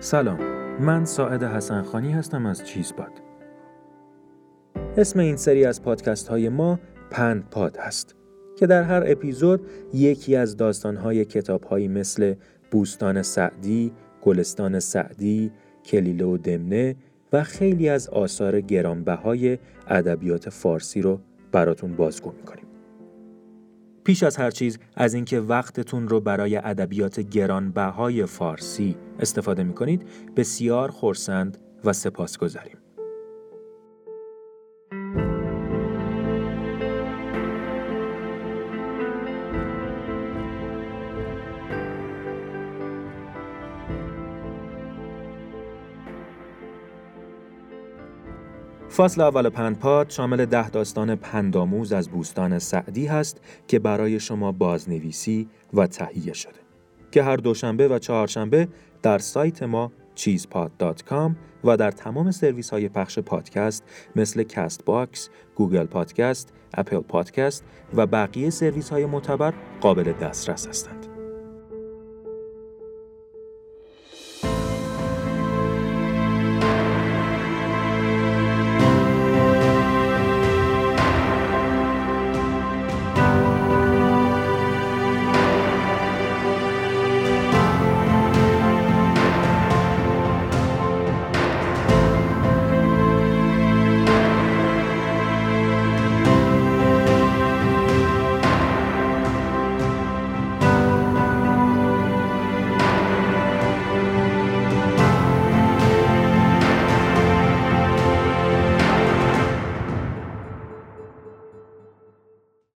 سلام من ساعد حسنخانی هستم از چیزپاد اسم این سری از پادکست های ما پند پاد هست که در هر اپیزود یکی از داستان های کتاب هایی مثل بوستان سعدی، گلستان سعدی، کلیله و دمنه و خیلی از آثار گرانبهای ادبیات فارسی رو براتون بازگو می‌کنیم. پیش از هر چیز از اینکه وقتتون رو برای ادبیات گرانبهای فارسی استفاده می کنید بسیار خورسند و سپاس گذاریم. فصل اول پندپاد شامل ده داستان پنداموز از بوستان سعدی هست که برای شما بازنویسی و تهیه شده که هر دوشنبه و چهارشنبه در سایت ما چیزپاد.com و در تمام سرویس های پخش پادکست مثل Castbox، Google Podcast، Apple Podcast و بقیه سرویس های معتبر قابل دسترس هستند.